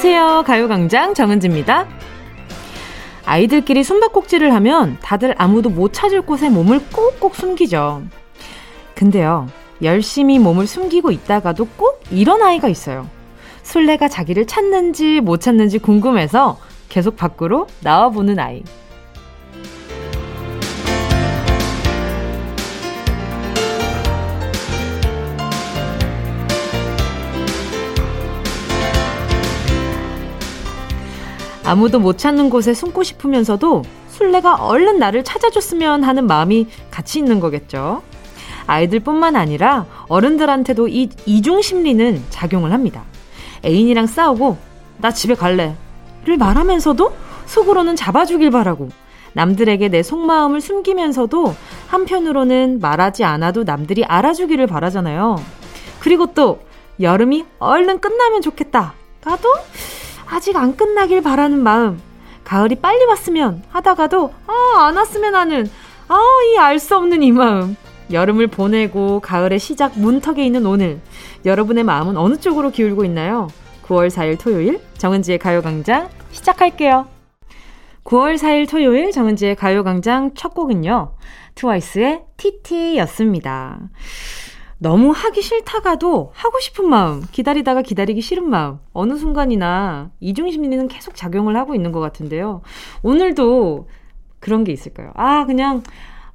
안녕하세요. 가요광장 정은지입니다. 아이들끼리 숨바꼭질을 하면 다들 아무도 못 찾을 곳에 몸을 꼭꼭 숨기죠. 근데요, 열심히 몸을 숨기고 있다가도 꼭 이런 아이가 있어요. 술래가 자기를 찾는지 못 찾는지 궁금해서 계속 밖으로 나와보는 아이. 아무도 못 찾는 곳에 숨고 싶으면서도 술래가 얼른 나를 찾아줬으면 하는 마음이 같이 있는 거겠죠. 아이들뿐만 아니라 어른들한테도 이 이중 심리는 작용을 합니다. 애인이랑 싸우고 나 집에 갈래를 말하면서도 속으로는 잡아주길 바라고 남들에게 내 속마음을 숨기면서도 한편으로는 말하지 않아도 남들이 알아주기를 바라잖아요. 그리고 또 여름이 얼른 끝나면 좋겠다. 나도 아직 안 끝나길 바라는 마음. 가을이 빨리 왔으면 하다가도 아, 안 왔으면 하는 아, 이 알 수 없는 이 마음. 여름을 보내고 가을의 시작 문턱에 있는 오늘. 여러분의 마음은 어느 쪽으로 기울고 있나요? 9월 4일 토요일 정은지의 가요광장 시작할게요. 9월 4일 토요일 정은지의 가요광장 첫 곡은요. 트와이스의 TT였습니다. 너무 하기 싫다가도 하고 싶은 마음, 기다리다가 기다리기 싫은 마음, 어느 순간이나 이중심리는 계속 작용을 하고 있는 것 같은데요. 오늘도 그런 게 있을까요? 아, 그냥,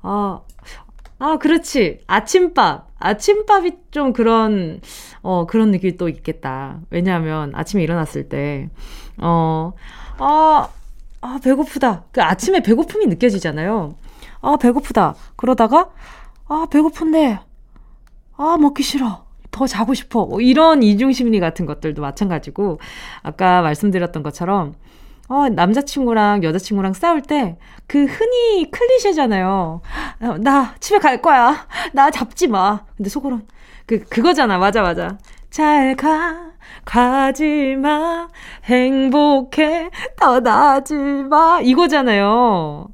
어, 아, 그렇지. 아침밥. 아침밥이 좀 그런, 어, 그런 느낌이 또 있겠다. 왜냐하면 아침에 일어났을 때, 어, 아, 아, 배고프다. 그 아침에 배고픔이 느껴지잖아요. 아, 배고프다. 그러다가, 아, 배고픈데, 아, 먹기 싫어. 더 자고 싶어. 뭐 이런 이중심리 같은 것들도 마찬가지고, 아까 말씀드렸던 것처럼, 어, 남자친구랑 여자친구랑 싸울 때, 그 흔히 클리셰잖아요. 어, 나 집에 갈 거야. 나 잡지 마. 근데 속으론, 그, 그거잖아. 맞아, 맞아. 잘 가, 가지 마. 행복해, 떠나지 마. 이거잖아요.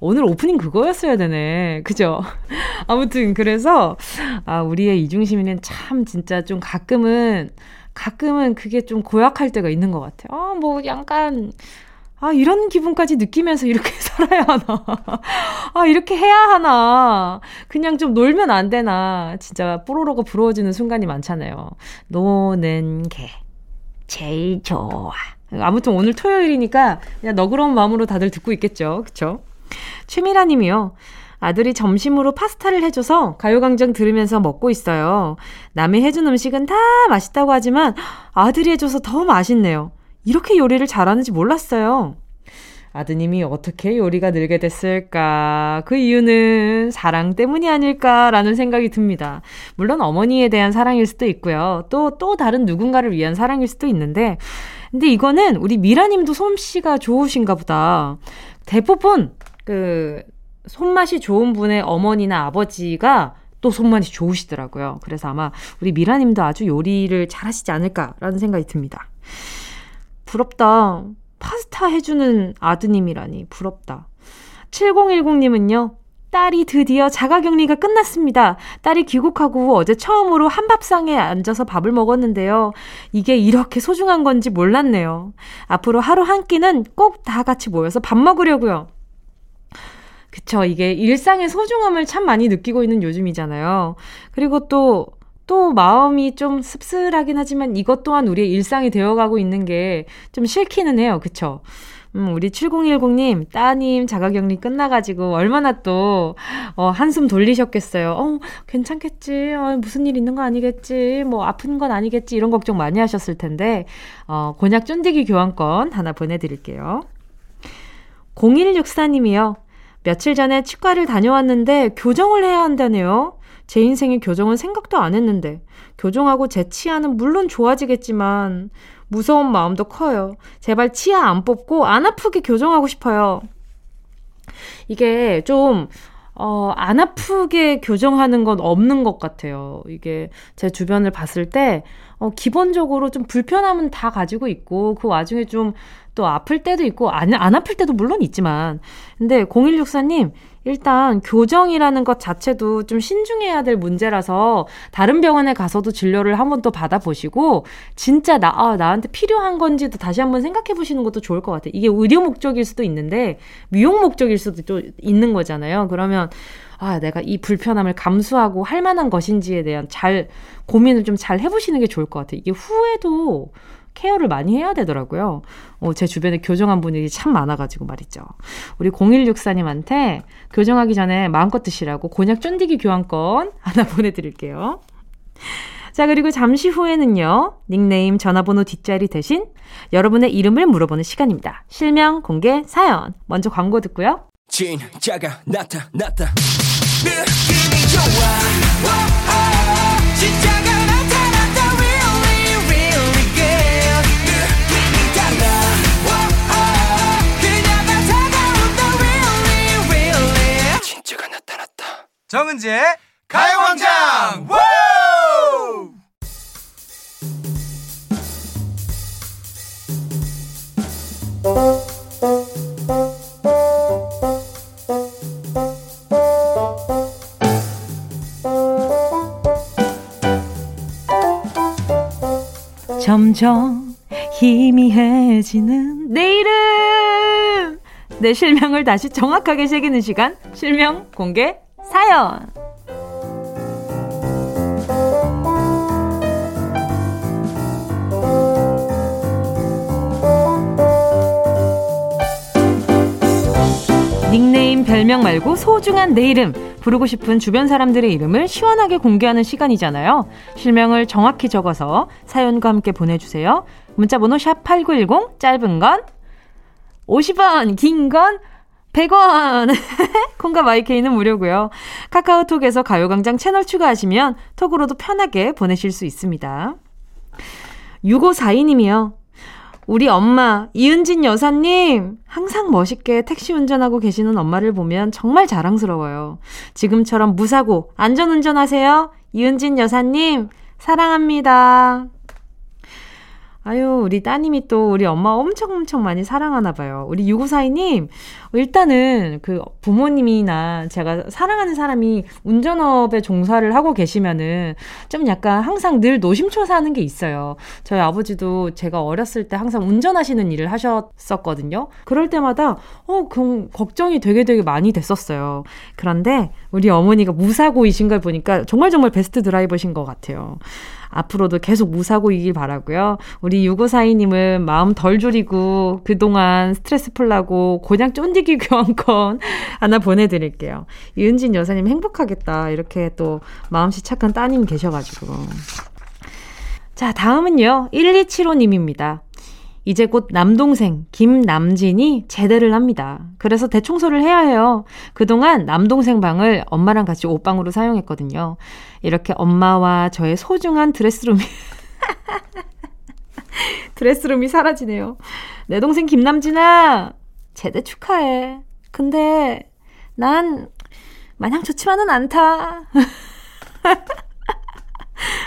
오늘 오프닝 그거였어야 되네. 그죠? 아무튼, 그래서, 아, 우리의 이중심리는 참 진짜 좀 가끔은, 가끔은 그게 좀 고약할 때가 있는 것 같아요. 아, 뭐, 약간, 아, 이런 기분까지 느끼면서 이렇게 살아야 하나. 아, 이렇게 해야 하나. 그냥 좀 놀면 안 되나. 진짜 뽀로로가 부러워지는 순간이 많잖아요. 노는 게 제일 좋아. 아무튼 오늘 토요일이니까 그냥 너그러운 마음으로 다들 듣고 있겠죠. 그쵸? 최미라 님이요. 아들이 점심으로 파스타를 해줘서 가요광장 들으면서 먹고 있어요. 남이 해준 음식은 다 맛있다고 하지만 아들이 해줘서 더 맛있네요. 이렇게 요리를 잘하는지 몰랐어요. 아드님이 어떻게 요리가 늘게 됐을까? 그 이유는 사랑 때문이 아닐까라는 생각이 듭니다. 물론 어머니에 대한 사랑일 수도 있고요. 또, 또 다른 누군가를 위한 사랑일 수도 있는데, 근데 이거는 우리 미라님도 솜씨가 좋으신가 보다. 대부분 그 손맛이 좋은 분의 어머니나 아버지가 또 손맛이 좋으시더라고요. 그래서 아마 우리 미라님도 아주 요리를 잘하시지 않을까라는 생각이 듭니다. 부럽다. 파스타 해주는 아드님이라니 부럽다. 7010님은요. 딸이 드디어 자가격리가 끝났습니다. 딸이 귀국하고 어제 처음으로 한밥상에 앉아서 밥을 먹었는데요. 이게 이렇게 소중한 건지 몰랐네요. 앞으로 하루 한 끼는 꼭 다 같이 모여서 밥 먹으려고요. 그쵸. 이게 일상의 소중함을 참 많이 느끼고 있는 요즘이잖아요. 그리고 또, 또 마음이 좀 씁쓸하긴 하지만 이것 또한 우리의 일상이 되어가고 있는 게 좀 싫기는 해요. 그쵸. 음, 우리 7010님, 따님 자가격리 끝나가지고 얼마나 또, 어, 한숨 돌리셨겠어요. 어, 괜찮겠지. 어, 무슨 일 있는 거 아니겠지. 뭐, 아픈 건 아니겠지. 이런 걱정 많이 하셨을 텐데, 어, 곤약 쫀디기 교환권 하나 보내드릴게요. 0164님이요. 며칠 전에 치과를 다녀왔는데 교정을 해야 한다네요. 제 인생에 교정은 생각도 안 했는데 교정하고 제 치아는 물론 좋아지겠지만 무서운 마음도 커요. 제발 치아 안 뽑고 안 아프게 교정하고 싶어요. 이게 좀 어, 안 아프게 교정하는 건 없는 것 같아요. 이게 제 주변을 봤을 때, 어, 기본적으로 좀 불편함은 다 가지고 있고, 그 와중에 좀 또 아플 때도 있고, 안, 안 아플 때도 물론 있지만. 근데 0164님, 일단 교정이라는 것 자체도 좀 신중해야 될 문제라서 다른 병원에 가서도 진료를 한번 또 받아보시고 진짜 나, 아, 나한테 필요한 건지도 다시 한번 생각해 보시는 것도 좋을 것 같아요. 이게 의료 목적일 수도 있는데 미용 목적일 수도 또 있는 거잖아요. 그러면 아, 내가 이 불편함을 감수하고 할 만한 것인지에 대한 잘 고민을 좀 잘 해보시는 게 좋을 것 같아요. 이게 후에도 케어를 많이 해야 되더라고요. 어, 제 주변에 교정한 분들이 참 많아가지고 말이죠. 우리 0164님한테 교정하기 전에 마음껏 드시라고 곤약 쫀디기 교환권 하나 보내드릴게요. 자, 그리고 잠시 후에는요, 닉네임 전화번호 뒷자리 대신 여러분의 이름을 물어보는 시간입니다. 실명, 공개, 사연. 먼저 광고 듣고요. 진짜가 나타났다. 느낌이 좋아. 진짜가 정은지의 가요광장! 점점 희미해지는 내 이름! 내 실명을 다시 정확하게 새기는 시간, 실명 공개 사연! 닉네임, 별명 말고 소중한 내 이름. 부르고 싶은 주변 사람들의 이름을 시원하게 공개하는 시간이잖아요. 실명을 정확히 적어서 사연과 함께 보내주세요. 문자번호 샵 8910, 짧은 건 50원, 긴 건 100원! 콩과 마이케이는 무료고요. 카카오톡에서 가요광장 채널 추가하시면 톡으로도 편하게 보내실 수 있습니다. 6542님이요. 우리 엄마, 이은진 여사님! 항상 멋있게 택시 운전하고 계시는 엄마를 보면 정말 자랑스러워요. 지금처럼 무사고, 안전운전하세요. 이은진 여사님, 사랑합니다. 아유, 우리 따님이 또 우리 엄마 엄청 엄청 많이 사랑하나 봐요. 우리 6542님, 일단은 그 부모님이나 제가 사랑하는 사람이 운전업에 종사를 하고 계시면은 좀 약간 항상 늘 노심초사하는 게 있어요. 저희 아버지도 제가 어렸을 때 항상 운전하시는 일을 하셨었거든요. 그럴 때마다 어, 그 걱정이 되게 되게 많이 됐었어요. 그런데 우리 어머니가 무사고이신 걸 보니까 정말 정말 베스트 드라이버신 것 같아요. 앞으로도 계속 무사고이길 바라고요. 우리 6542님은 마음 덜 졸이고 그동안 스트레스 풀라고 곤약 쫀디기 교환권 하나 보내드릴게요. 이은진 여사님 행복하겠다. 이렇게 또 마음씨 착한 따님 계셔가지고. 자, 다음은요. 1275님입니다. 이제 곧 남동생 김남진이 제대를 합니다. 그래서 대청소를 해야 해요. 그동안 남동생 방을 엄마랑 같이 옷방으로 사용했거든요. 이렇게 엄마와 저의 소중한 드레스룸이 드레스룸이 사라지네요. 내 동생 김남진아 제대 축하해. 근데 난 마냥 좋지만은 않다.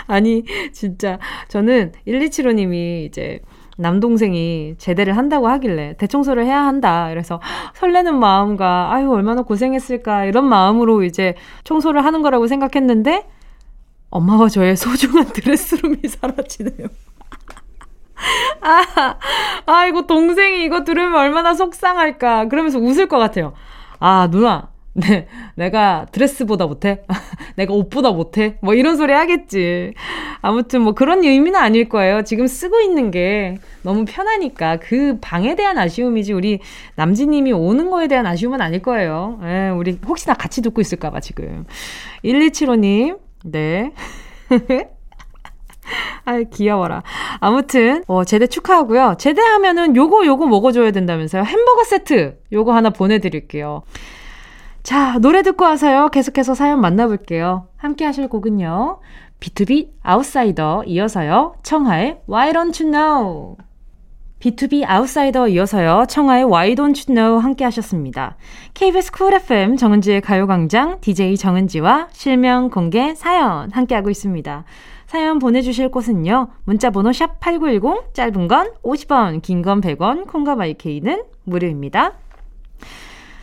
아니 진짜 저는 1275님이 이제 남동생이 제대를 한다고 하길래 대청소를 해야 한다. 그래서 설레는 마음과 아유 얼마나 고생했을까 이런 마음으로 이제 청소를 하는 거라고 생각했는데 엄마와 저의 소중한 드레스룸이 사라지네요. 아, 아, 이거 동생이 이거 들으면 얼마나 속상할까. 그러면서 웃을 것 같아요. 아, 누나. 네, 내가 드레스보다 못해? 내가 옷보다 못해? 뭐 이런 소리 하겠지. 아무튼 뭐 그런 의미는 아닐 거예요. 지금 쓰고 있는 게 너무 편하니까 그 방에 대한 아쉬움이지 우리 남진님이 오는 거에 대한 아쉬움은 아닐 거예요. 예, 우리 혹시나 같이 듣고 있을까봐 지금. 1275님, 네. 아 귀여워라. 아무튼, 어, 제대 축하하고요. 제대하면은 요거, 요거 먹어줘야 된다면서요. 햄버거 세트, 요거 하나 보내드릴게요. 자, 노래 듣고 와서요. 계속해서 사연 만나볼게요. 함께 하실 곡은요. B2B 아웃사이더 이어서요. 청하의 Why Don't You Know? B2B 아웃사이더 이어서요. 청하의 Why Don't You Know 함께 하셨습니다. KBS 쿨 FM 정은지의 가요광장 DJ 정은지와 실명 공개 사연 함께 하고 있습니다. 사연 보내주실 곳은요. 문자번호 샵8910 짧은 건 50원 긴 건 100원 콩과 마이케이는 무료입니다.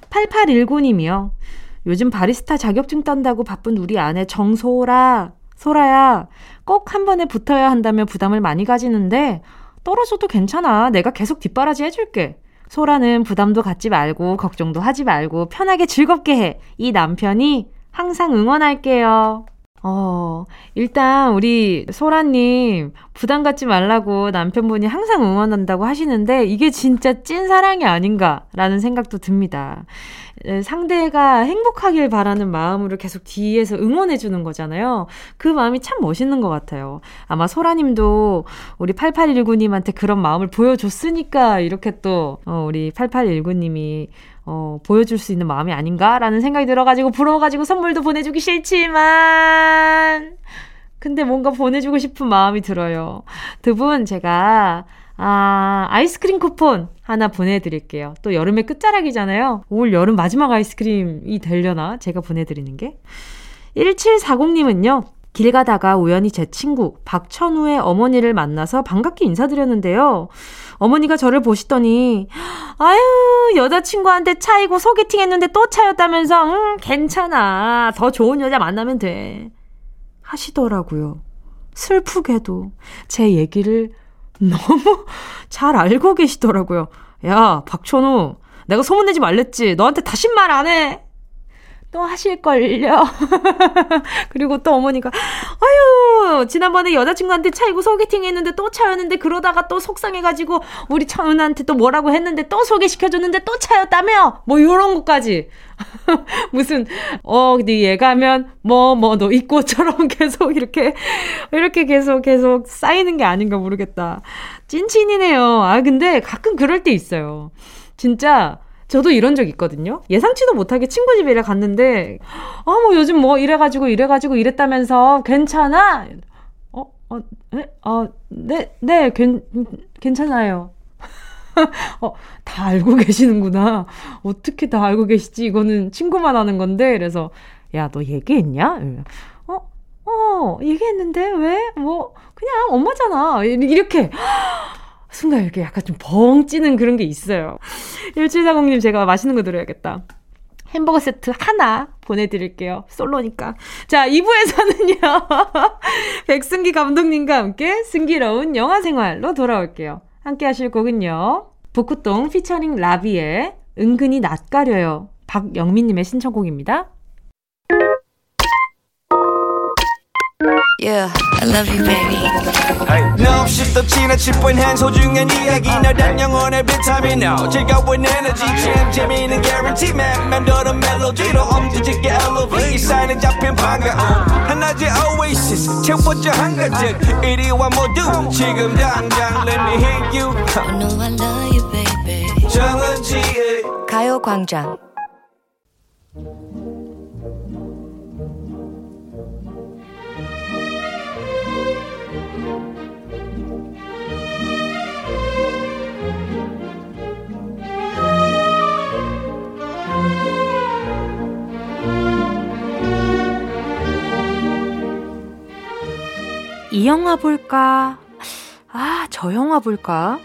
8819님이요. 요즘 바리스타 자격증 딴다고 바쁜 우리 아내 정소라, 소라야, 꼭 한 번에 붙어야 한다며 부담을 많이 가지는데, 떨어져도 괜찮아. 내가 계속 뒷바라지 해줄게. 소라는 부담도 갖지 말고, 걱정도 하지 말고, 편하게 즐겁게 해. 이 남편이 항상 응원할게요. 어, 일단 우리 소라님 부담 갖지 말라고 남편분이 항상 응원한다고 하시는데 이게 진짜 찐 사랑이 아닌가라는 생각도 듭니다. 상대가 행복하길 바라는 마음으로 계속 뒤에서 응원해주는 거잖아요. 그 마음이 참 멋있는 것 같아요. 아마 소라님도 우리 8819님한테 그런 마음을 보여줬으니까 이렇게 또, 어, 우리 8819님이 어, 보여줄 수 있는 마음이 아닌가라는 생각이 들어가지고 부러워가지고 선물도 보내주기 싫지만 근데 뭔가 보내주고 싶은 마음이 들어요. 두 분 제가 아, 아이스크림 쿠폰 하나 보내드릴게요. 또 여름의 끝자락이잖아요. 올 여름 마지막 아이스크림이 되려나? 제가 보내드리는 게. 1740님은요, 길 가다가 우연히 제 친구 박천우의 어머니를 만나서 반갑게 인사드렸는데요. 어머니가 저를 보시더니 아유 여자친구한테 차이고 소개팅 했는데 또 차였다면서 응 괜찮아 더 좋은 여자 만나면 돼 하시더라고요. 슬프게도 제 얘기를 너무 잘 알고 계시더라고요. 야 박천우 내가 소문내지 말랬지 너한테 다시 말 안 해. 또 하실걸요. 그리고 또 어머니가, 아유, 지난번에 여자친구한테 차이고 소개팅 했는데 또 차였는데 그러다가 또 속상해가지고 우리 천은한테 또 뭐라고 했는데 또 소개시켜줬는데 또 차였다며? 뭐 요런 것까지. 무슨, 어, 네 얘가면 뭐, 뭐, 너 있고처럼 계속 이렇게, 이렇게 계속 계속 쌓이는 게 아닌가 모르겠다. 찐친이네요. 아, 근데 가끔 그럴 때 있어요. 진짜, 저도 이런 적 있거든요. 예상치도 못하게 친구 집에 일 갔는데, 아, 뭐 요즘 뭐 이래가지고 이래가지고 이랬다면서 괜찮아? 어, 어, 네, 어, 네, 네, 괜, 괜찮아요. 어, 다 알고 계시는구나. 어떻게 다 알고 계시지? 이거는 친구만 하는 건데. 그래서, 야, 너 얘기했냐? 어, 어, 얘기했는데? 왜? 뭐, 그냥 엄마잖아. 이렇게. 순간 이렇게 약간 좀 벙 찌는 그런 게 있어요. 1740님 제가 맛있는 거 드려야겠다. 햄버거 세트 하나 보내드릴게요. 솔로니까. 자, 2부에서는요. 백승기 감독님과 함께 승기로운 영화 생활로 돌아올게요. 함께 하실 곡은요. 북구동 피처링 라비의 은근히 낯가려요. 박영민님의 신청곡입니다. Yeah, I love you, baby. No, 없이 또 지나칠 뻔한 소중한 이야기. 너란 영혼의 비타민. O 즐거운 에너지. 참 재미있는 guarantee. man 맴도는 멜로디로 엄지짓게 elevate 사인은 잡힌 반가움 하나의 oasis. 채워져 한가득. 이리와 모두. 지금 당장 let me hit you. I know I love you, baby. 정은지의 이 영화 볼까? 아, 저 영화 볼까?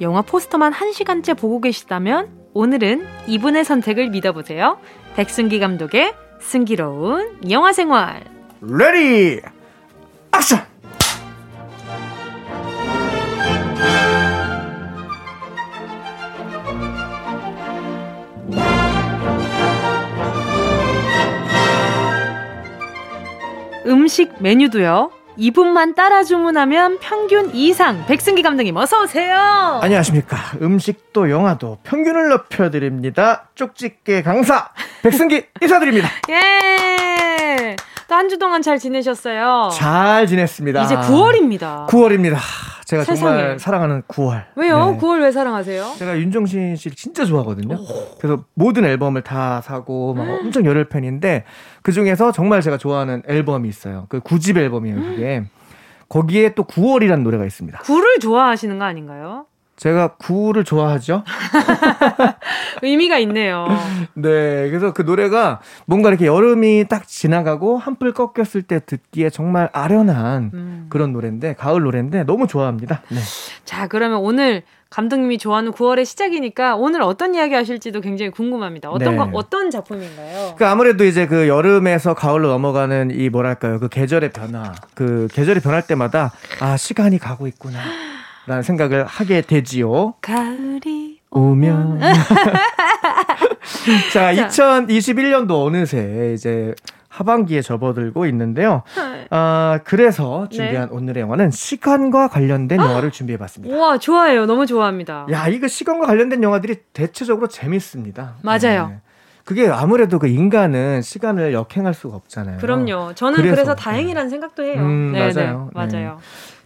영화 포스터만 1시간째 보고 계시다면 오늘은 이분의 선택을 믿어보세요. 백승기 감독의 승기로운 영화 생활. Ready! Action! 음식 메뉴도요. 이분만 따라 주문하면 평균 이상. 백승기 감독님 어서 오세요. 안녕하십니까. 음식도 영화도 평균을 높여드립니다. 쪽집게 강사 백승기 인사드립니다. 예. 또한주 동안 잘 지내셨어요? 잘 지냈습니다. 이제 9월입니다. 9월입니다. 제가 세상에. 정말 사랑하는 9월. 왜요? 네. 9월 왜 사랑하세요? 제가 윤종신 씨를 진짜 좋아하거든요. 오. 그래서 모든 앨범을 다 사고 막 엄청 열혈 팬인데 그 중에서 정말 제가 좋아하는 앨범이 있어요. 그 9집 앨범이에요, 그게. 거기에 또 9월이라는 노래가 있습니다. 9를 좋아하시는 거 아닌가요? 제가 구를 좋아하죠. 의미가 있네요. 네, 그래서 그 노래가 뭔가 이렇게 여름이 딱 지나가고 한풀 꺾였을 때 듣기에 정말 아련한 음. 그런 노래인데 가을 노래인데 너무 좋아합니다. 네. 자, 그러면 오늘 감독님이 좋아하는 9월의 시작이니까 오늘 어떤 이야기 하실지도 굉장히 궁금합니다. 어떤 네. 거, 어떤 작품인가요? 그 아무래도 이제 그 여름에서 가을로 넘어가는 이 뭐랄까요 그 계절의 변화, 그 계절이 변할 때마다 아 시간이 가고 있구나. 라는 생각을 하게 되지요. 가을이 오면. 자, 2021년도 어느새 이제 하반기에 접어들고 있는데요. 아, 그래서 준비한 네. 오늘의 영화는 시간과 관련된 영화를 준비해 봤습니다. 와, 좋아해요. 너무 좋아합니다. 야, 이거 시간과 관련된 영화들이 대체적으로 재밌습니다. 맞아요. 네. 그게 아무래도 그 인간은 시간을 역행할 수가 없잖아요. 그럼요. 저는 그래서, 그래서 다행이라는 네. 생각도 해요. 음, 네, 맞아요. 네, 맞아요.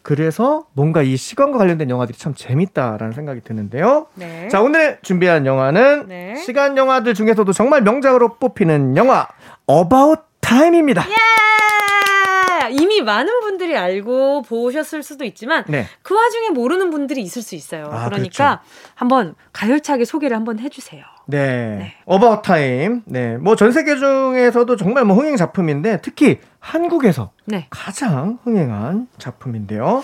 그래서 뭔가 이 시간과 관련된 영화들이 참 재밌다라는 생각이 드는데요. 네. 자, 오늘 준비한 영화는 네. 시간 영화들 중에서도 정말 명작으로 뽑히는 영화 About Time입니다. 예! 이미 많은 분들이 알고 보셨을 수도 있지만 네. 그 와중에 모르는 분들이 있을 수 있어요. 아, 그러니까 그렇죠. 한번 가열차게 소개를 한번 해주세요. 네. 네. 어바웃 타임. 네. 뭐 전 세계 중에서도 정말 뭐 흥행 작품인데 특히 한국에서 네. 가장 흥행한 작품인데요.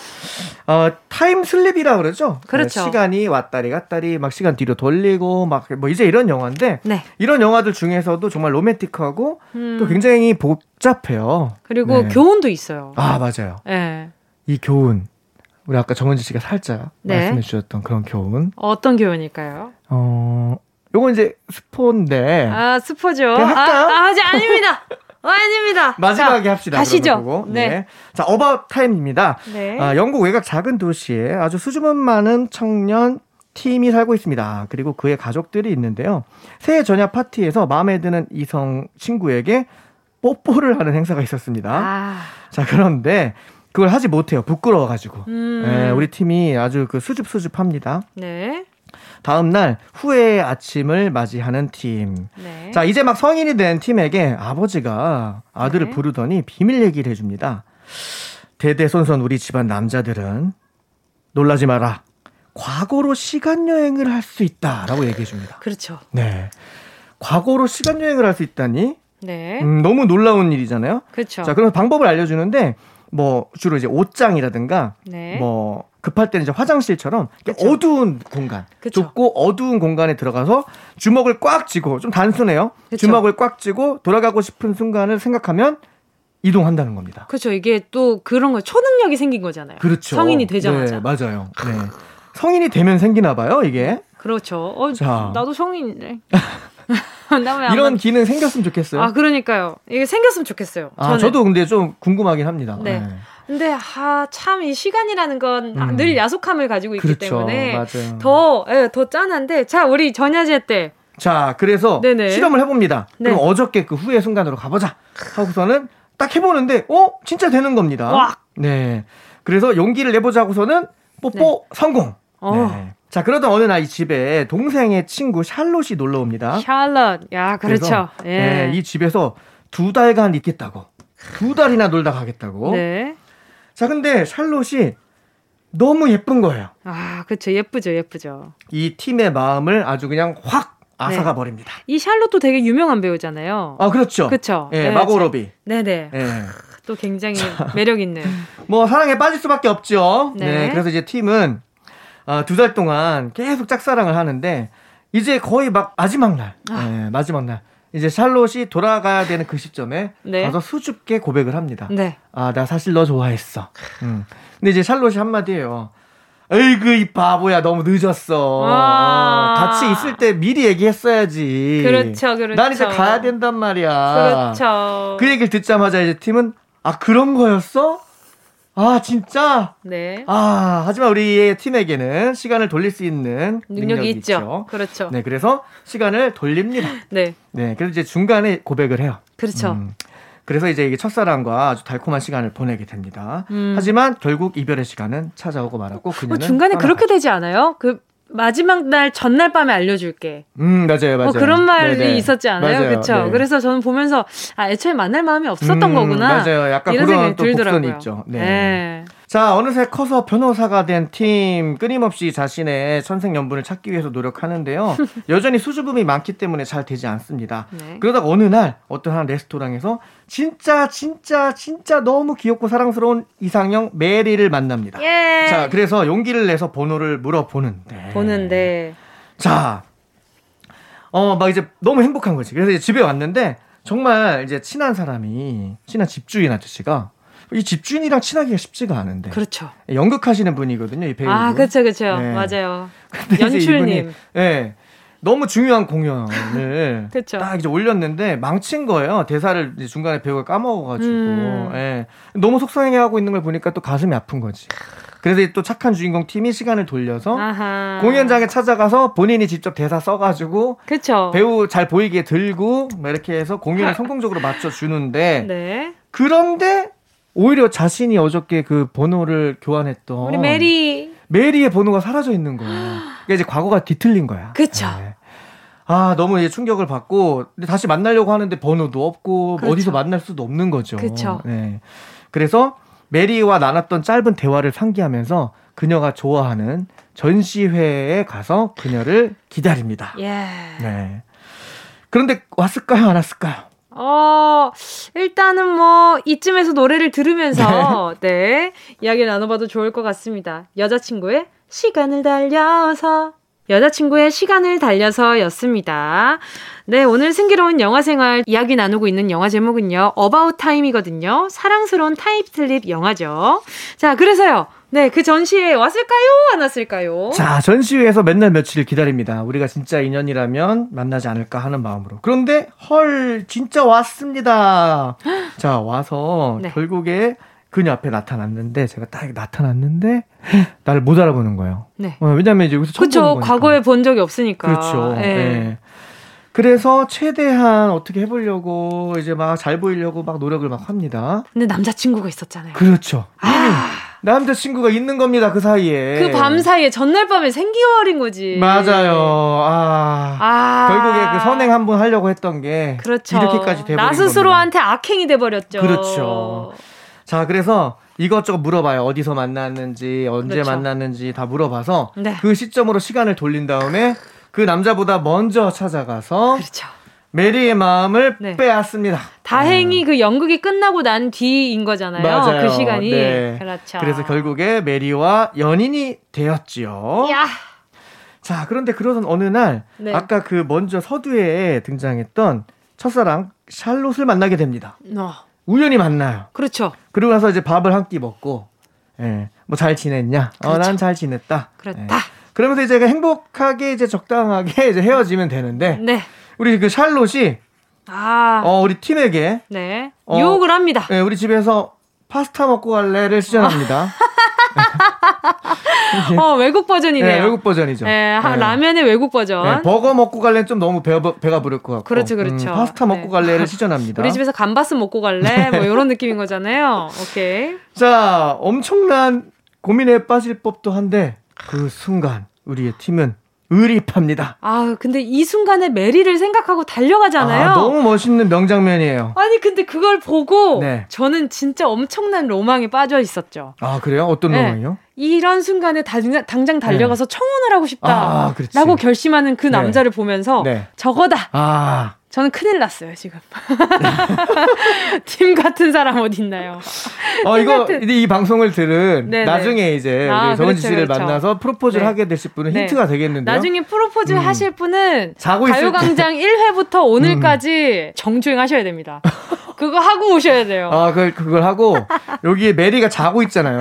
어, time slip이라 그러죠. 그렇죠. 네, 시간이 왔다리 갔다리 막 시간 뒤로 돌리고 막 뭐 이제 이런 영화인데 네. 이런 영화들 중에서도 정말 로맨틱하고 음. 또 굉장히 복잡해요. 그리고 네. 교훈도 있어요. 아, 맞아요. 네. 이 교훈. 우리 아까 정은지 씨가 살짝 네. 말씀해 주셨던 그런 교훈. 어떤 교훈일까요? 어, 요거 이제 스포인데. 아, 스포죠. 아, 아, 아직 아닙니다. 어, 아닙니다. 마지막에 자, 합시다. 가시죠. 네. 네. 자, 어바웃 타임입니다. 네. 아, 영국 외곽 작은 도시에 아주 수줍음 많은 청년 팀이 살고 있습니다. 그리고 그의 가족들이 있는데요. 새해 저녁 파티에서 마음에 드는 이성 친구에게 뽀뽀를 하는 행사가 있었습니다. 아. 자, 그런데 그걸 하지 못해요. 부끄러워가지고. 음. 네, 우리 팀이 아주 그 수줍수줍합니다. 네. 다음 날 후회의 아침을 맞이하는 팀. 네. 자, 이제 막 성인이 된 팀에게 아버지가 아들을 네. 부르더니 비밀 얘기를 해줍니다. 대대손손 우리 집안 남자들은 놀라지 마라. 과거로 시간 여행을 할 수 있다라고 얘기해 줍니다. 그렇죠. 네. 과거로 시간 여행을 할 수 있다니? 네. 음, 너무 놀라운 일이잖아요. 그렇죠. 자, 그럼 방법을 알려 주는데 뭐 주로 이제 옷장이라든가 네. 뭐 급할 때는 이제 화장실처럼 그쵸. 어두운 공간, 그쵸. 좁고 어두운 공간에 들어가서 주먹을 꽉 쥐고 좀 단순해요. 그쵸. 주먹을 꽉 쥐고 돌아가고 싶은 순간을 생각하면 이동한다는 겁니다. 그렇죠. 이게 또 그런 거 초능력이 생긴 거잖아요. 그렇죠. 성인이 되자마자. 네, 맞아요. 네. 성인이 되면 생기나 봐요, 이게. 그렇죠. 어, 자. 나도 성인이네. 이런 기능 생겼으면 좋겠어요. 아, 그러니까요. 이게 생겼으면 좋겠어요. 아, 저도 근데 좀 궁금하긴 합니다. 네. 네. 근데 아, 참 이 시간이라는 건늘 음. 야속함을 가지고 있기 그렇죠. 때문에 맞아요. 더, 예, 더 짠한데 자, 우리 전야제 때 자, 그래서 네네. 실험을 해봅니다. 네. 그럼 어저께 그 후회 순간으로 가보자 하고서는 딱 해보는데, 어, 진짜 되는 겁니다. 와. 네. 그래서 용기를 내보자고서는 뽀뽀 네. 성공. 어. 네. 자, 그러던 어느 날 이 집에 동생의 친구 샬롯이 놀러 옵니다. 샬롯. 야, 그렇죠. 예. 네, 이 집에서 두 달간 있겠다고. 두 달이나 놀다 가겠다고. 네. 자, 근데 샬롯이 너무 예쁜 거예요. 아, 그렇죠. 예쁘죠. 예쁘죠. 이 팀의 마음을 아주 그냥 확 앗아가 네. 버립니다. 이 샬롯도 되게 유명한 배우잖아요. 아, 그렇죠. 그렇죠. 예, 네, 마고 로비. 네네. 네. 또 굉장히 매력 있는. 뭐 사랑에 빠질 수밖에 없죠. 네. 네 그래서 이제 팀은 어, 두달 동안 계속 짝사랑을 하는데 이제 거의 막 마지막 날, 아. 네, 마지막 날 이제 샬롯이 돌아가야 되는 그 시점에 네. 가서 수줍게 고백을 합니다. 네. 아, 나 사실 너 좋아했어. 음. 근데 이제 샬롯이 한마디예요. 에이그 이 바보야 너무 늦었어. 어, 같이 있을 때 미리 얘기했어야지. 그렇죠, 그렇죠. 난 이제 가야 된단 말이야. 그렇죠. 그 얘기를 듣자마자 이제 팀은 아 그런 거였어? 아, 진짜? 네. 아, 하지만 우리의 팀에게는 시간을 돌릴 수 있는 능력이, 능력이 있죠. 있죠. 그렇죠. 네, 그래서 시간을 돌립니다. 네. 네, 그래서 이제 중간에 고백을 해요. 그렇죠. 음, 그래서 이제 이게 첫사랑과 아주 달콤한 시간을 보내게 됩니다. 음. 하지만 결국 이별의 시간은 찾아오고 말았고 그녀는 어, 중간에 그렇게 되지 않아요? 그 마지막 날 전날 밤에 알려줄게. 음 맞아요 맞아요. 어, 그런 말이 네네. 있었지 않아요? 그렇죠. 네. 그래서 저는 보면서 아 애초에 만날 마음이 없었던 음, 거구나. 맞아요. 약간 이런 그런 또 들더라고요. 네. 네. 자, 어느새 커서 변호사가 된 팀 끊임없이 자신의 천생연분을 찾기 위해서 노력하는데요. 여전히 수줍음이 많기 때문에 잘 되지 않습니다. 네. 그러다가 어느 날 어떤 한 레스토랑에서 진짜 진짜 진짜 너무 귀엽고 사랑스러운 이상형 메리를 만납니다. 예. 자, 그래서 용기를 내서 번호를 물어보는데. 보는데. 자, 어, 막 이제 너무 행복한 거지. 그래서 이제 집에 왔는데 정말 이제 친한 사람이 친한 집주인 아저씨가 이 집주인이랑 친하기가 쉽지가 않은데. 그렇죠. 연극하시는 분이거든요, 이 배우. 아, 그렇죠, 그렇죠. 네. 맞아요. 연출님. 예. 네, 너무 중요한 공연을 그쵸. 딱 이제 올렸는데 망친 거예요. 대사를 중간에 배우가 까먹어가지고. 음. 예. 너무 속상해하고 있는 걸 보니까 또 가슴이 아픈 거지. 그래서 또 착한 주인공 팀이 시간을 돌려서 아하. 공연장에 찾아가서 본인이 직접 대사 써가지고 그쵸. 배우 잘 보이게 들고 이렇게 해서 공연을 성공적으로 맞춰 주는데 네. 그런데 오히려 자신이 어저께 그 번호를 교환했던 우리 메리 메리의 번호가 사라져 있는 거야. 그러니까 이제 과거가 뒤틀린 거야. 그렇죠. 네. 아 너무 이제 충격을 받고 다시 만나려고 하는데 번호도 없고 그렇죠. 어디서 만날 수도 없는 거죠. 그렇죠. 네. 그래서 메리와 나눴던 짧은 대화를 상기하면서 그녀가 좋아하는 전시회에 가서 그녀를 기다립니다. 예. 네. 그런데 왔을까요, 안 왔을까요? 어, 일단은 뭐, 이쯤에서 노래를 들으면서, 네. 네, 이야기 나눠봐도 좋을 것 같습니다. 여자친구의 시간을 달려서. 여자친구의 시간을 달려서 였습니다. 네, 오늘 승기로운 영화 생활 이야기 나누고 있는 영화 제목은요, 어바웃 타임이거든요. 사랑스러운 time slip 영화죠. 자, 그래서요. 네, 그 전시회 왔을까요? 안 왔을까요? 자, 전시회에서 맨날 며칠 기다립니다. 우리가 진짜 인연이라면 만나지 않을까 하는 마음으로. 그런데, 헐, 진짜 왔습니다. 자, 와서 네. 결국에 그녀 앞에 나타났는데, 제가 딱 나타났는데, 나를 못 알아보는 거예요. 네. 어, 왜냐면 이제 여기서 처음 그쵸, 과거에 본 적이 없으니까. 그렇죠. 네. 네. 그래서 최대한 어떻게 해보려고 이제 막 잘 보이려고 막 노력을 막 합니다. 근데 남자친구가 있었잖아요. 그렇죠. 아. 남자친구가 있는 겁니다, 그 사이에. 그 밤 사이에 전날 밤에 생기어린 거지. 맞아요. 아. 아. 결국에 그 선행 한 번 하려고 했던 게. 그렇죠. 이렇게까지 돼버린 나 스스로한테 겁니다. 악행이 돼버렸죠. 그렇죠. 자, 그래서 이것저것 물어봐요. 어디서 만났는지, 언제 그렇죠. 만났는지 다 물어봐서. 네. 그 시점으로 시간을 돌린 다음에 그 남자보다 먼저 찾아가서. 그렇죠. 메리의 마음을 네. 빼앗습니다. 다행히 음. 그 연극이 끝나고 난 뒤인 거잖아요. 맞아요. 그 시간이. 네. 그렇죠. 그래서 결국에 메리와 연인이 되었지요. 야. 자, 그런데 그러던 어느 날 네. 아까 그 먼저 서두에 등장했던 첫사랑 샬롯을 만나게 됩니다. 어. 우연히 만나요. 그렇죠. 그리고 나서 이제 밥을 한 끼 먹고 예. 뭐 잘 지냈냐? 그렇죠. 어, 난 잘 지냈다. 그렇다. 예. 그러면서 이제 행복하게 이제 적당하게 이제 헤어지면 되는데 네. 우리 그 샬롯이 아. 어, 우리 팀에게 네. 어, 유혹을 합니다. 네, 우리 집에서 파스타 먹고 갈래를 시전합니다. 어, 외국 버전이네요. 네, 외국 버전이죠. 네, 네. 라면의 외국 버전. 네, 버거 먹고 갈래는 좀 너무 배, 배가 부를 것 같고. 그렇죠, 그렇죠. 음, 파스타 먹고 네. 갈래를 시전합니다. 우리 집에서 감바스 먹고 갈래? 뭐 이런 느낌인 거잖아요. 오케이. 자, 엄청난 고민에 빠질 법도 한데 그 순간 우리의 팀은 의리합니다. 아, 근데 이 순간에 메리를 생각하고 달려가잖아요. 아, 너무 멋있는 명장면이에요. 아니, 근데 그걸 보고 네. 저는 진짜 엄청난 로망에 빠져 있었죠. 아, 그래요? 어떤 네. 로망이요? 이런 순간에 당장, 당장 달려가서 네. 청혼을 하고 싶다. 아, 라고 결심하는 그 네. 남자를 보면서 네. 저거다. 아. 저는 큰일 났어요, 지금. 팀 같은 사람 어디 있나요? 어, 이거, 같은... 이 방송을 들은 네네. 나중에 이제 아, 우리 정은지 그렇죠, 씨를 그렇죠. 만나서 프로포즈를 네. 하게 되실 분은 네. 힌트가 되겠는데요. 나중에 프로포즈 음. 하실 분은 가요광장 1회부터 오늘까지 음. 정주행 하셔야 됩니다. 그거 하고 오셔야 돼요. 아, 그, 그걸 하고, 여기에 메리가 자고 있잖아요.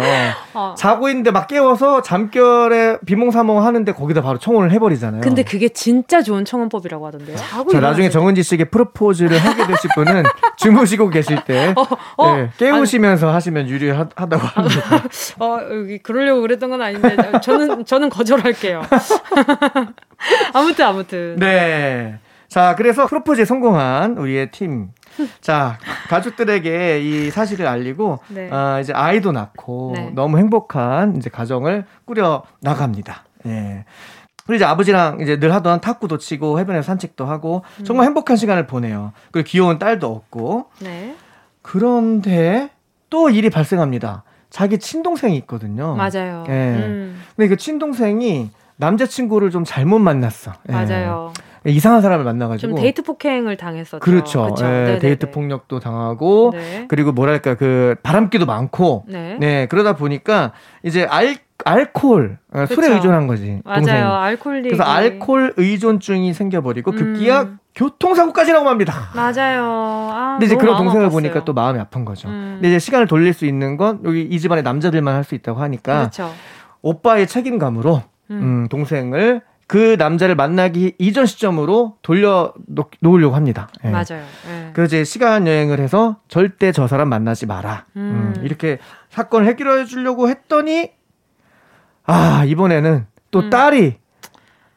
어. 자고 있는데 막 깨워서 잠결에 비몽사몽 하는데 거기다 바로 청혼을 해버리잖아요. 근데 그게 진짜 좋은 청혼법이라고 하던데요. 자고 자, 나중에 정은지 씨에게 프로포즈를 하게 되실 분은 주무시고 계실 때, 어, 어, 네, 깨우시면서 아니, 하시면 유리하다고 합니다. 어, 여기 그러려고 그랬던 건 아닌데, 저는, 저는 거절할게요. 아무튼, 아무튼. 네. 자, 그래서 프로포즈에 성공한 우리의 팀. 자, 가족들에게 이 사실을 알리고, 네. 어, 이제 아이도 낳고, 네. 너무 행복한 이제 가정을 꾸려 나갑니다. 예. 그리고 이제 아버지랑 이제 늘 하던 탁구도 치고, 해변에서 산책도 하고, 음. 정말 행복한 시간을 보내요. 그리고 귀여운 딸도 얻고. 네. 그런데 또 일이 발생합니다. 자기 친동생이 있거든요. 맞아요. 예. 음. 근데 그 친동생이 남자친구를 좀 잘못 만났어. 예. 맞아요. 이상한 사람을 만나가지고 좀 데이트 폭행을 당했었죠. 그렇죠. 예, 데이트 폭력도 당하고 네. 그리고 뭐랄까 그 바람기도 많고 네. 네. 그러다 보니까 이제 알 알코올. 어, 술에 의존한 거지. 맞아요. 동생. 알코올 그래서 알코올 의존증이 생겨버리고 급기야 음. 교통사고까지 나고 맙니다. 맞아요. 아, 근데 이제 그런 동생을 아팠어요. 보니까 또 마음이 아픈 거죠. 음. 근데 이제 시간을 돌릴 수 있는 건 여기 이 집안의 남자들만 할 수 있다고 하니까 그렇죠. 오빠의 책임감으로 음. 음, 동생을 그 남자를 만나기 이전 시점으로 돌려 놓 으려고 합니다. 예. 맞아요. 예. 그 이제 시간 여행을 해서 절대 저 사람 만나지 마라. 음. 음, 이렇게 사건을 해결해 주려고 했더니 아 이번에는 또 음. 딸이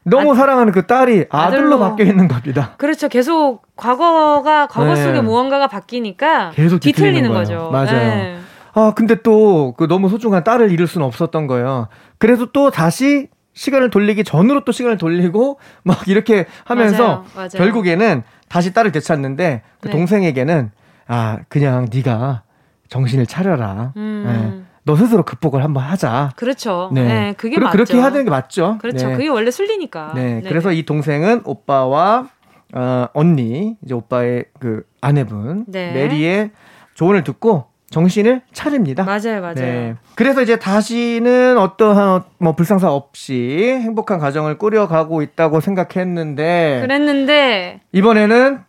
너무 아, 사랑하는 그 딸이 아들로, 아들로, 바뀌어 있는 겁니다. 그렇죠. 계속 과거가 과거 네. 속에 무언가가 바뀌니까 계속 뒤틀리는 거죠. 맞아요. 네. 아 근데 또 그 너무 소중한 딸을 잃을 수는 없었던 거예요. 그래서 또 다시 시간을 돌리기 전으로 또 시간을 돌리고 막 이렇게 하면서 맞아요, 맞아요. 결국에는 다시 딸을 되찾는데 그 네. 동생에게는 아 그냥 네가 정신을 차려라. 음. 네. 너 스스로 극복을 한번 하자. 그렇죠. 네, 네 그게 맞죠. 그렇게 하는 게 맞죠. 그렇죠. 네. 그게 원래 순리니까. 네, 네. 그래서 이 동생은 오빠와 어, 언니 이제 오빠의 그 아내분 네. 메리의 조언을 듣고 정신을 차립니다. 맞아요, 맞아요. 네. 그래서 이제 다시는 어떠한 뭐 불상사 없이 행복한 가정을 꾸려가고 있다고 생각했는데 그랬는데 이번에는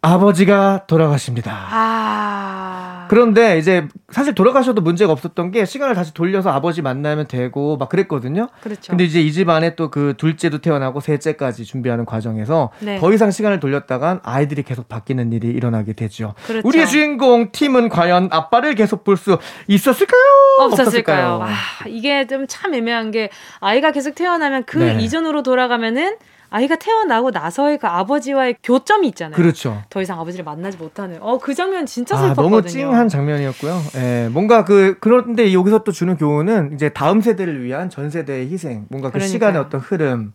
아버지가 돌아가십니다. 아. 그런데 이제 사실 돌아가셔도 문제가 없었던 게 시간을 다시 돌려서 아버지 만나면 되고 막 그랬거든요. 그렇죠. 근데 이제 이 집안에 또 그 둘째도 태어나고 셋째까지 준비하는 과정에서 네. 더 이상 시간을 돌렸다간 아이들이 계속 바뀌는 일이 일어나게 되죠. 그렇죠. 우리의 주인공 팀은 과연 아빠를 계속 볼 수 있었을까요? 없었을까요? 없었을까요? 아, 이게 좀 참 애매한 게 아이가 계속 태어나면 그 네. 이전으로 돌아가면은 아이가 태어나고 나서의 그 아버지와의 교점이 있잖아요. 그렇죠. 더 이상 아버지를 만나지 못하는. 어, 그 장면 진짜 아, 슬펐거든요. 너무 찡한 장면이었고요. 예, 뭔가 그 그런데 여기서 또 주는 교훈은 이제 다음 세대를 위한 전 세대의 희생, 뭔가 그 그러니까요. 시간의 어떤 흐름.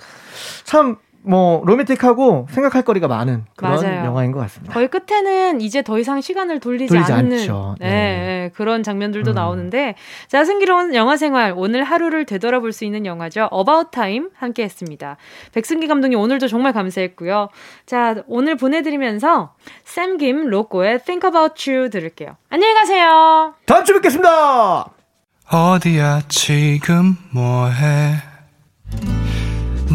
참 뭐 로맨틱하고 생각할 거리가 많은 그런 맞아요. 영화인 것 같습니다. 거의 끝에는 이제 더 이상 시간을 돌리지, 돌리지 않는 네. 네, 그런 장면들도 음. 나오는데 자 승기로운 영화 생활 오늘 하루를 되돌아볼 수 있는 영화죠. About Time 함께했습니다. 백승기 감독님 오늘도 정말 감사했고요. 자 오늘 보내드리면서 샘김 로꼬의 Think About You 들을게요. 안녕히 가세요. 다음 주 뵙겠습니다. 어디야 지금 뭐해?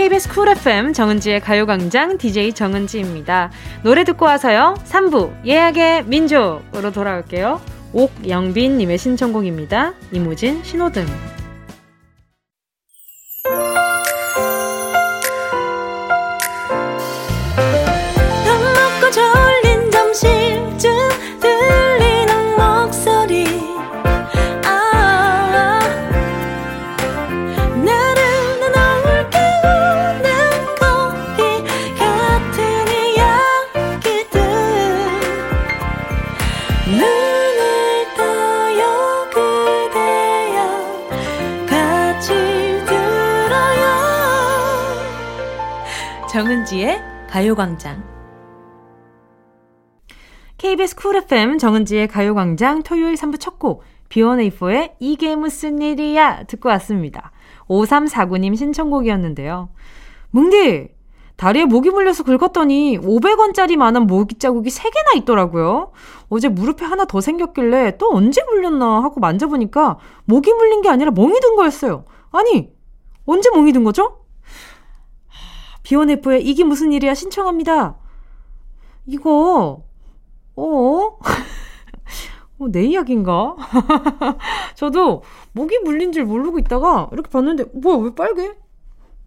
KBS 쿨 FM 정은지의 가요광장 DJ 정은지입니다. 노래 듣고 와서요. 3부 예약의 민족으로 돌아올게요. 옥영빈님의 신청곡입니다. 이무진 신호등. 가요광장. KBS 쿨 FM 정은지의 가요광장 토요일 3부 첫 곡, B1A4의 이게 무슨 일이야 듣고 왔습니다. 5349님 신청곡이었는데요. 뭉디! 다리에 모기 물려서 긁었더니 500원짜리만한 모기 자국이 3개나 있더라고요. 어제 무릎에 하나 더 생겼길래 또 언제 물렸나 하고 만져보니까 모기 물린 게 아니라 멍이 든 거였어요. 아니, 언제 멍이 든 거죠? 비원F의 이게 무슨 일이야 신청합니다. 이거, 어? 어, 내 이야기인가? 저도 목이 물린 줄 모르고 있다가 이렇게 봤는데, 뭐야, 왜 빨개?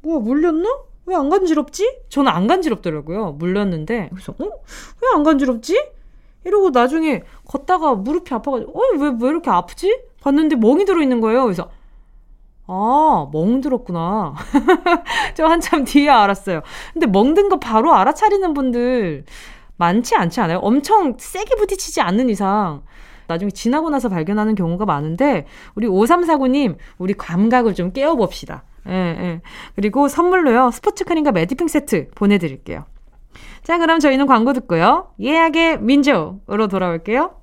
뭐야, 물렸나? 왜 안 간지럽지? 저는 안 간지럽더라고요. 물렸는데. 그래서, 어? 왜 안 간지럽지? 이러고 나중에 걷다가 무릎이 아파가지고, 어, 왜, 왜 이렇게 아프지? 봤는데 멍이 들어있는 거예요. 그래서, 아, 멍 들었구나. 저 한참 뒤에 알았어요. 근데 멍든 거 바로 알아차리는 분들 많지 않지 않아요? 엄청 세게 부딪히지 않는 이상. 나중에 지나고 나서 발견하는 경우가 많은데, 우리 5349님, 우리 감각을 좀 깨워봅시다. 예, 예. 그리고 선물로요, 스포츠 크림과 매디핑 세트 보내드릴게요. 자, 그럼 저희는 광고 듣고요. 예약의 민족으로 돌아올게요.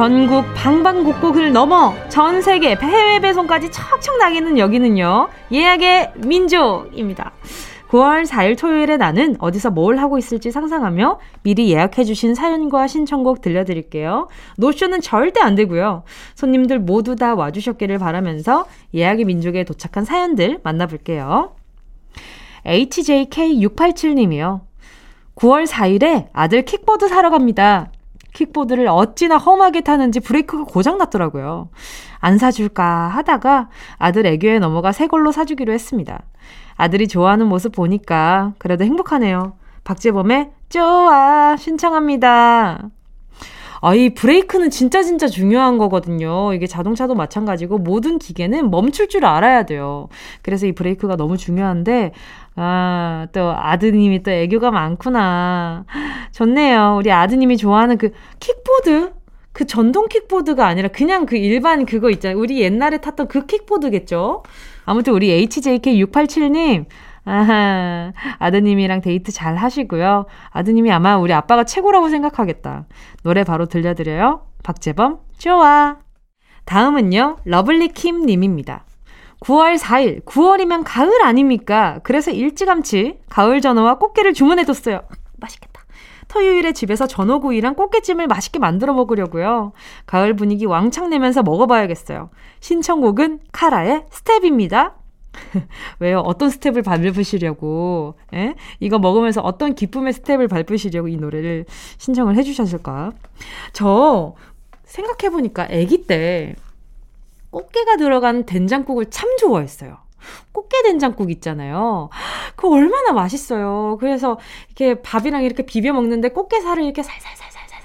전국 방방곡곡을 넘어 전 세계 해외 배송까지 척척 나기는 여기는요. 예약의 민족입니다. 9월 4일 토요일에 나는 어디서 뭘 하고 있을지 상상하며 미리 예약해주신 사연과 신청곡 들려드릴게요. 노쇼는 절대 안 되고요. 손님들 모두 다 와주셨기를 바라면서 예약의 민족에 도착한 사연들 만나볼게요. HJK687님이요. 9월 4일에 아들 킥보드 사러 갑니다. 킥보드를 어찌나 험하게 타는지 브레이크가 고장났더라고요. 안 사줄까 하다가 아들 애교에 넘어가 새 걸로 사주기로 했습니다. 아들이 좋아하는 모습 보니까 그래도 행복하네요. 박재범의 좋아 신청합니다. 아, 이 브레이크는 진짜 진짜 중요한 거거든요. 이게 자동차도 마찬가지고 모든 기계는 멈출 줄 알아야 돼요. 그래서 이 브레이크가 너무 중요한데, 아, 또 아드님이 또 애교가 많구나. 좋네요. 우리 아드님이 좋아하는 그 킥보드? 그 전동 킥보드가 아니라 그냥 그 일반 그거 있잖아요. 우리 옛날에 탔던 그 킥보드겠죠? 아무튼 우리 HJK687님, 아하, 아드님이랑 데이트 잘 하시고요. 아드님이 아마 우리 아빠가 최고라고 생각하겠다. 노래 바로 들려드려요. 박재범, 좋아. 다음은요, 러블리킴 님입니다. 9월 4일, 9월이면 가을 아닙니까? 그래서 일찌감치 가을 전어와 꽃게를 주문해뒀어요. 맛있겠다. 토요일에 집에서 전어구이랑 꽃게찜을 맛있게 만들어 먹으려고요. 가을 분위기 왕창 내면서 먹어봐야겠어요. 신청곡은 카라의 스텝입니다. 왜요? 어떤 스텝을 밟으시려고, 예? 이거 먹으면서 어떤 기쁨의 스텝을 밟으시려고 이 노래를 신청을 해주셨을까? 저, 생각해보니까 아기 때 꽃게가 들어간 된장국을 참 좋아했어요. 꽃게 된장국 있잖아요. 그거 얼마나 맛있어요. 그래서 이렇게 밥이랑 이렇게 비벼 먹는데 꽃게살을 이렇게 살살살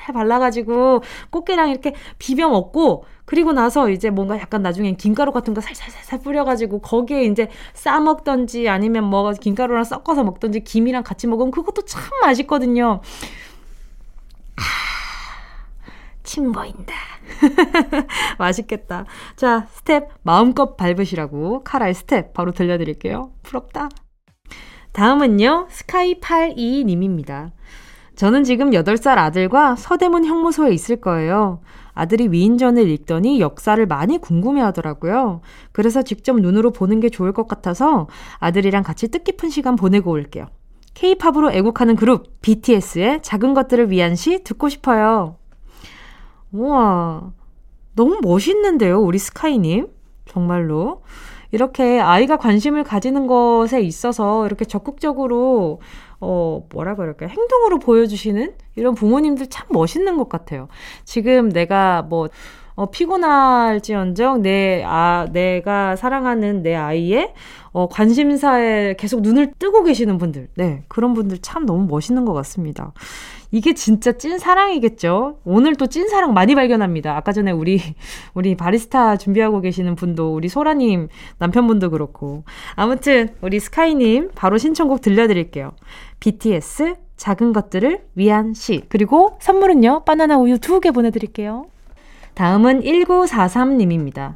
살살 발라가지고 꽃게랑 이렇게 비벼 먹고 그리고 나서 이제 뭔가 약간 나중엔 김가루 같은 거 살살살살 뿌려가지고 거기에 이제 싸 먹던지 아니면 뭐 김가루랑 섞어서 먹던지 김이랑 같이 먹으면 그것도 참 맛있거든요. 아, 침 고인다. 맛있겠다. 자, 스텝 마음껏 밟으시라고 카라의 스텝 바로 들려드릴게요. 부럽다. 다음은요, 스카이82님입니다. 저는 지금 8살 아들과 서대문 형무소에 있을 거예요. 아들이 위인전을 읽더니 역사를 많이 궁금해 하더라고요. 그래서 직접 눈으로 보는 게 좋을 것 같아서 아들이랑 같이 뜻깊은 시간 보내고 올게요. 케이팝으로 애국하는 그룹 BTS의 작은 것들을 위한 시 듣고 싶어요. 우와, 너무 멋있는데요, 우리 스카이님? 정말로. 이렇게 아이가 관심을 가지는 것에 있어서 이렇게 적극적으로, 어, 뭐라 그럴까요? 행동으로 보여주시는 이런 부모님들 참 멋있는 것 같아요. 지금 내가 뭐, 어, 피곤할지언정 내, 아, 내가 사랑하는 내 아이의 어, 관심사에 계속 눈을 뜨고 계시는 분들, 네, 그런 분들 참 너무 멋있는 것 같습니다. 이게 진짜 찐 사랑이겠죠? 오늘 또 찐 사랑 많이 발견합니다. 아까 전에 우리, 우리 바리스타 준비하고 계시는 분도, 우리 소라님 남편분도 그렇고. 아무튼, 우리 스카이님 바로 신청곡 들려드릴게요. BTS 작은 것들을 위한 시. 그리고 선물은요, 바나나 우유 두 개 보내드릴게요. 다음은 1943님입니다.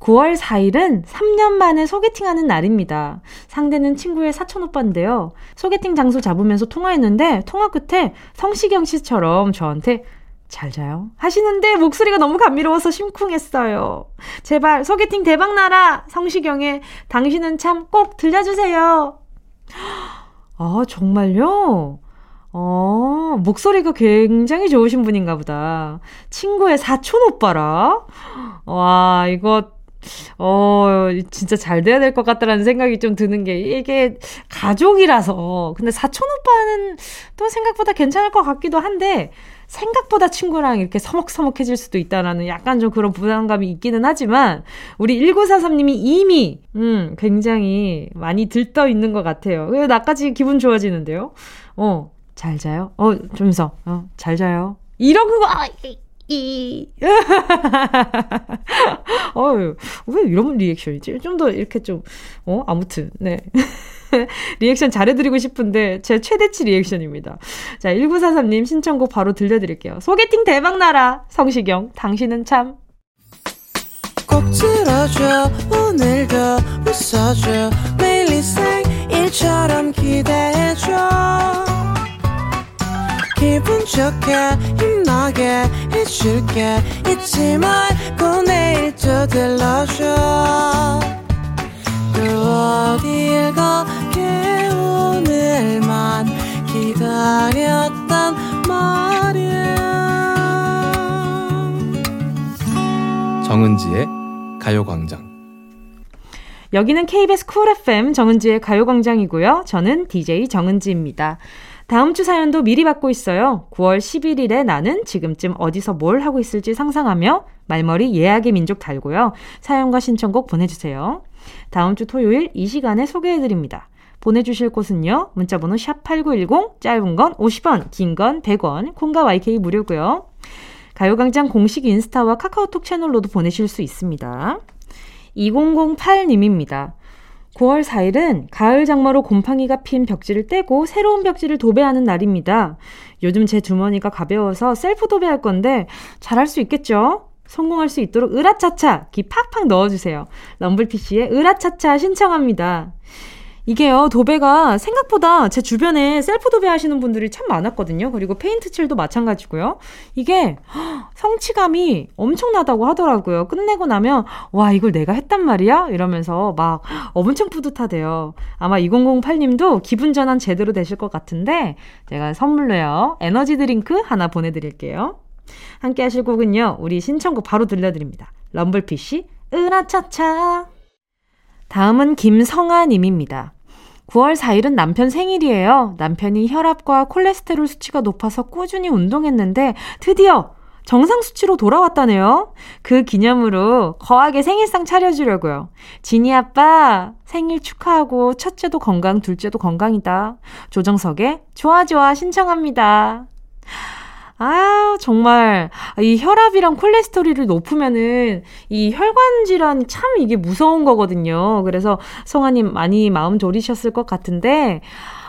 9월 4일은 3년 만에 소개팅하는 날입니다. 상대는 친구의 사촌 오빠인데요. 소개팅 장소 잡으면서 통화했는데 통화 끝에 성시경 씨처럼 저한테 잘 자요? 하시는데 목소리가 너무 감미로워서 심쿵했어요. 제발 소개팅 대박 나라! 성시경의 당신은 참 꼭 들려주세요. 아, 정말요? 어, 목소리가 굉장히 좋으신 분인가 보다. 친구의 사촌 오빠라? 와, 이거 어, 진짜 잘 돼야 될 것 같다라는 생각이 좀 드는 게, 이게 가족이라서. 근데 사촌 오빠는 또 생각보다 괜찮을 것 같기도 한데, 생각보다 친구랑 이렇게 서먹서먹해질 수도 있다라는 약간 좀 그런 부담감이 있기는 하지만, 우리 1943님이 이미, 음, 굉장히 많이 들떠 있는 것 같아요. 왜 나까지 기분 좋아지는데요? 어, 잘 자요? 어, 좀서, 어, 잘 자요? 이런 거, 아, 이. 어유, 왜 이런 리액션이지? 좀 더 이렇게 좀, 어, 아무튼, 네. 리액션 잘해드리고 싶은데, 제 최대치 리액션입니다. 자, 1943님 신청곡 바로 들려드릴게요. 소개팅 대박나라! 성시경, 당신은 참. 꼭 들어줘, 오늘도 웃어줘, 매일 일처럼 기대해줘. 기분 좋게 힘나게 해줄게 잊지 말고 내일 또 들러줘 또 어딜 가게 오늘만 기다렸단 말이야 정은지의 가요광장 여기는 KBS 쿨 FM 정은지의 가요광장이고요. 저는 DJ 정은지입니다. 다음 주 사연도 미리 받고 있어요. 9월 11일에 나는 지금쯤 어디서 뭘 하고 있을지 상상하며 말머리 예약의 민족 달고요. 사연과 신청곡 보내주세요. 다음 주 토요일 이 시간에 소개해드립니다. 보내주실 곳은요. 문자번호 샵8910, 짧은 건 50원, 긴 건 100원, 콩과 YK 무료고요. 가요광장 공식 인스타와 카카오톡 채널로도 보내실 수 있습니다. 2008님입니다. 9월 4일은 가을 장마로 곰팡이가 핀 벽지를 떼고 새로운 벽지를 도배하는 날입니다. 요즘 제 주머니가 가벼워서 셀프 도배할 건데 잘할 수 있겠죠? 성공할 수 있도록 으라차차 기 팍팍 넣어주세요. 럼블피쉬의 으라차차 신청합니다. 이게요, 도배가 생각보다 제 주변에 셀프 도배 하시는 분들이 참 많았거든요. 그리고 페인트 칠도 마찬가지고요. 이게 성취감이 엄청나다고 하더라고요. 끝내고 나면, 와, 이걸 내가 했단 말이야? 이러면서 막 엄청 뿌듯하대요. 아마 2008님도 기분 전환 제대로 되실 것 같은데, 제가 선물로요, 에너지 드링크 하나 보내드릴게요. 함께 하실 곡은요, 우리 신청곡 바로 들려드립니다. 럼블피쉬, 으라차차. 다음은 김성아님입니다. 9월 4일은 남편 생일이에요. 남편이 혈압과 콜레스테롤 수치가 높아서 꾸준히 운동했는데 드디어 정상 수치로 돌아왔다네요. 그 기념으로 거하게 생일상 차려주려고요. 지니 아빠 생일 축하하고 첫째도 건강, 둘째도 건강이다. 조정석의 좋아 좋아 신청합니다. 아, 정말, 이 혈압이랑 콜레스테롤이 높으면은 이 혈관 질환이 참 이게 무서운 거거든요. 그래서 성아 님 많이 마음 졸이셨을 것 같은데,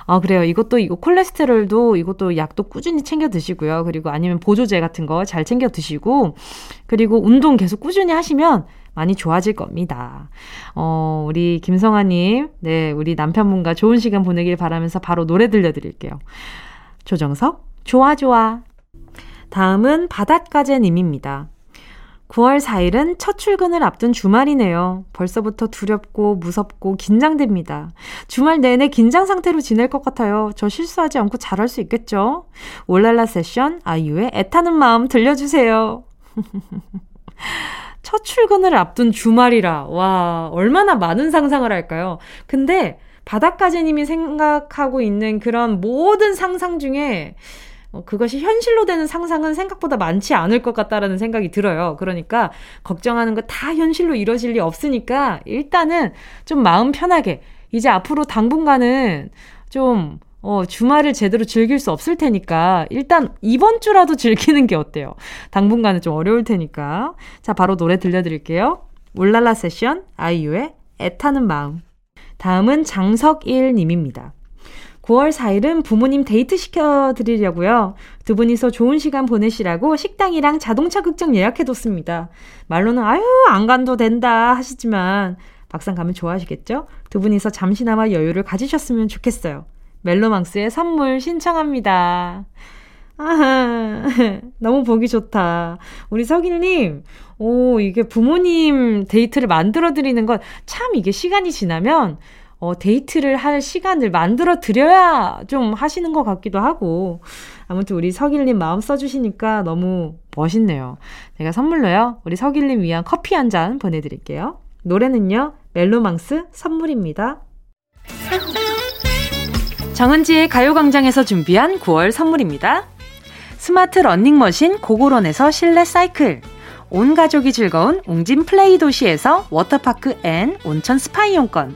아, 그래요. 이것도, 이거 콜레스테롤도, 이것도 약도 꾸준히 챙겨 드시고요. 그리고 아니면 보조제 같은 거 잘 챙겨 드시고, 그리고 운동 계속 꾸준히 하시면 많이 좋아질 겁니다. 어, 우리 김성아님, 네, 우리 남편분과 좋은 시간 보내길 바라면서 바로 노래 들려드릴게요. 조정석, 좋아, 좋아. 다음은 바닷가재님입니다. 9월 4일은 첫 출근을 앞둔 주말이네요. 벌써부터 두렵고 무섭고 긴장됩니다. 주말 내내 긴장 상태로 지낼 것 같아요. 저 실수하지 않고 잘할 수 있겠죠? 올랄라 세션 아이유의 애타는 마음 들려주세요. 첫 출근을 앞둔 주말이라. 와, 얼마나 많은 상상을 할까요? 근데 바닷가재님이 생각하고 있는 그런 모든 상상 중에 어, 그것이 현실로 되는 상상은 생각보다 많지 않을 것 같다라는 생각이 들어요. 그러니까 걱정하는 거 다 현실로 이뤄질 리 없으니까 일단은 좀 마음 편하게 이제 앞으로 당분간은 좀 어, 주말을 제대로 즐길 수 없을 테니까 일단 이번 주라도 즐기는 게 어때요? 당분간은 좀 어려울 테니까. 자, 바로 노래 들려드릴게요. 울랄라 세션 아이유의 애타는 마음. 다음은 장석일 님입니다. 9월 4일은 부모님 데이트 시켜드리려고요. 두 분이서 좋은 시간 보내시라고 식당이랑 자동차 극장 예약해뒀습니다. 말로는 아유 안 간도 된다 하시지만 막상 가면 좋아하시겠죠? 두 분이서 잠시나마 여유를 가지셨으면 좋겠어요. 멜로망스의 선물 신청합니다. 아, 너무 보기 좋다. 우리 석일님, 오, 이게 부모님 데이트를 만들어드리는 건 참 이게 시간이 지나면 어, 데이트를 할 시간을 만들어 드려야 좀 하시는 것 같기도 하고. 아무튼 우리 석일님 마음 써주시니까 너무 멋있네요. 제가 선물로요, 우리 석일님 위한 커피 한 잔 보내드릴게요. 노래는요, 멜로망스 선물입니다. 정은지의 가요광장에서 준비한 9월 선물입니다. 스마트 러닝머신 고고론에서 실내 사이클. 온 가족이 즐거운 웅진 플레이 도시에서 워터파크 and 온천 스파 이용권.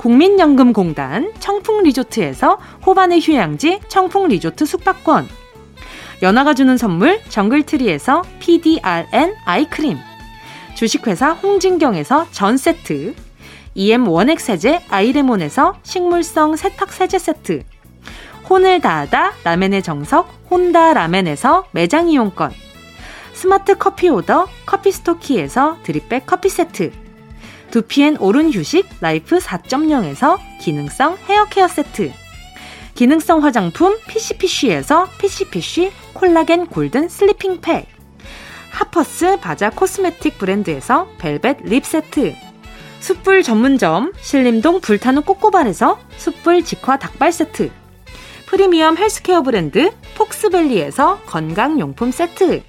국민연금공단 청풍리조트에서 호반의 휴양지 청풍리조트 숙박권. 연아가 주는 선물 정글트리에서 PDRN 아이크림. 주식회사 홍진경에서 전세트. EM 원액 세제 아이레몬에서 식물성 세탁 세제 세트. 혼을 다하다 라멘의 정석 혼다 라멘에서 매장 이용권. 스마트 커피 오더 커피스토키에서 drip bag 커피 세트 두피엔 옳은 휴식 라이프 4.0에서 기능성 헤어케어 세트. 기능성 화장품 피시피쉬에서 피시피쉬 콜라겐 golden sleeping pack. 하퍼스 바자 코스메틱 브랜드에서 velvet lip 세트. 숯불 전문점 신림동 불타는 꼬꼬발에서 숯불 직화 닭발 세트. 프리미엄 헬스케어 브랜드 폭스밸리에서 건강용품 세트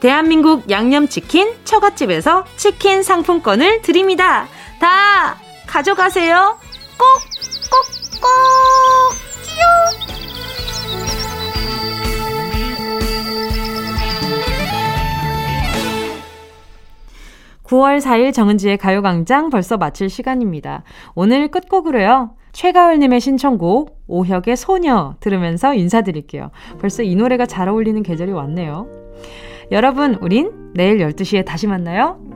대한민국 양념치킨 처갓집에서 치킨 상품권을 드립니다. 다 가져가세요. 꼭, 꼭, 꼭! 끼용! 9월 4일 정은지의 가요광장 벌써 마칠 시간입니다. 오늘 끝곡으로요. 최가을님의 신청곡 오혁의 소녀 들으면서 인사드릴게요. 벌써 이 노래가 잘 어울리는 계절이 왔네요. 여러분, 우린 내일 12시에 다시 만나요.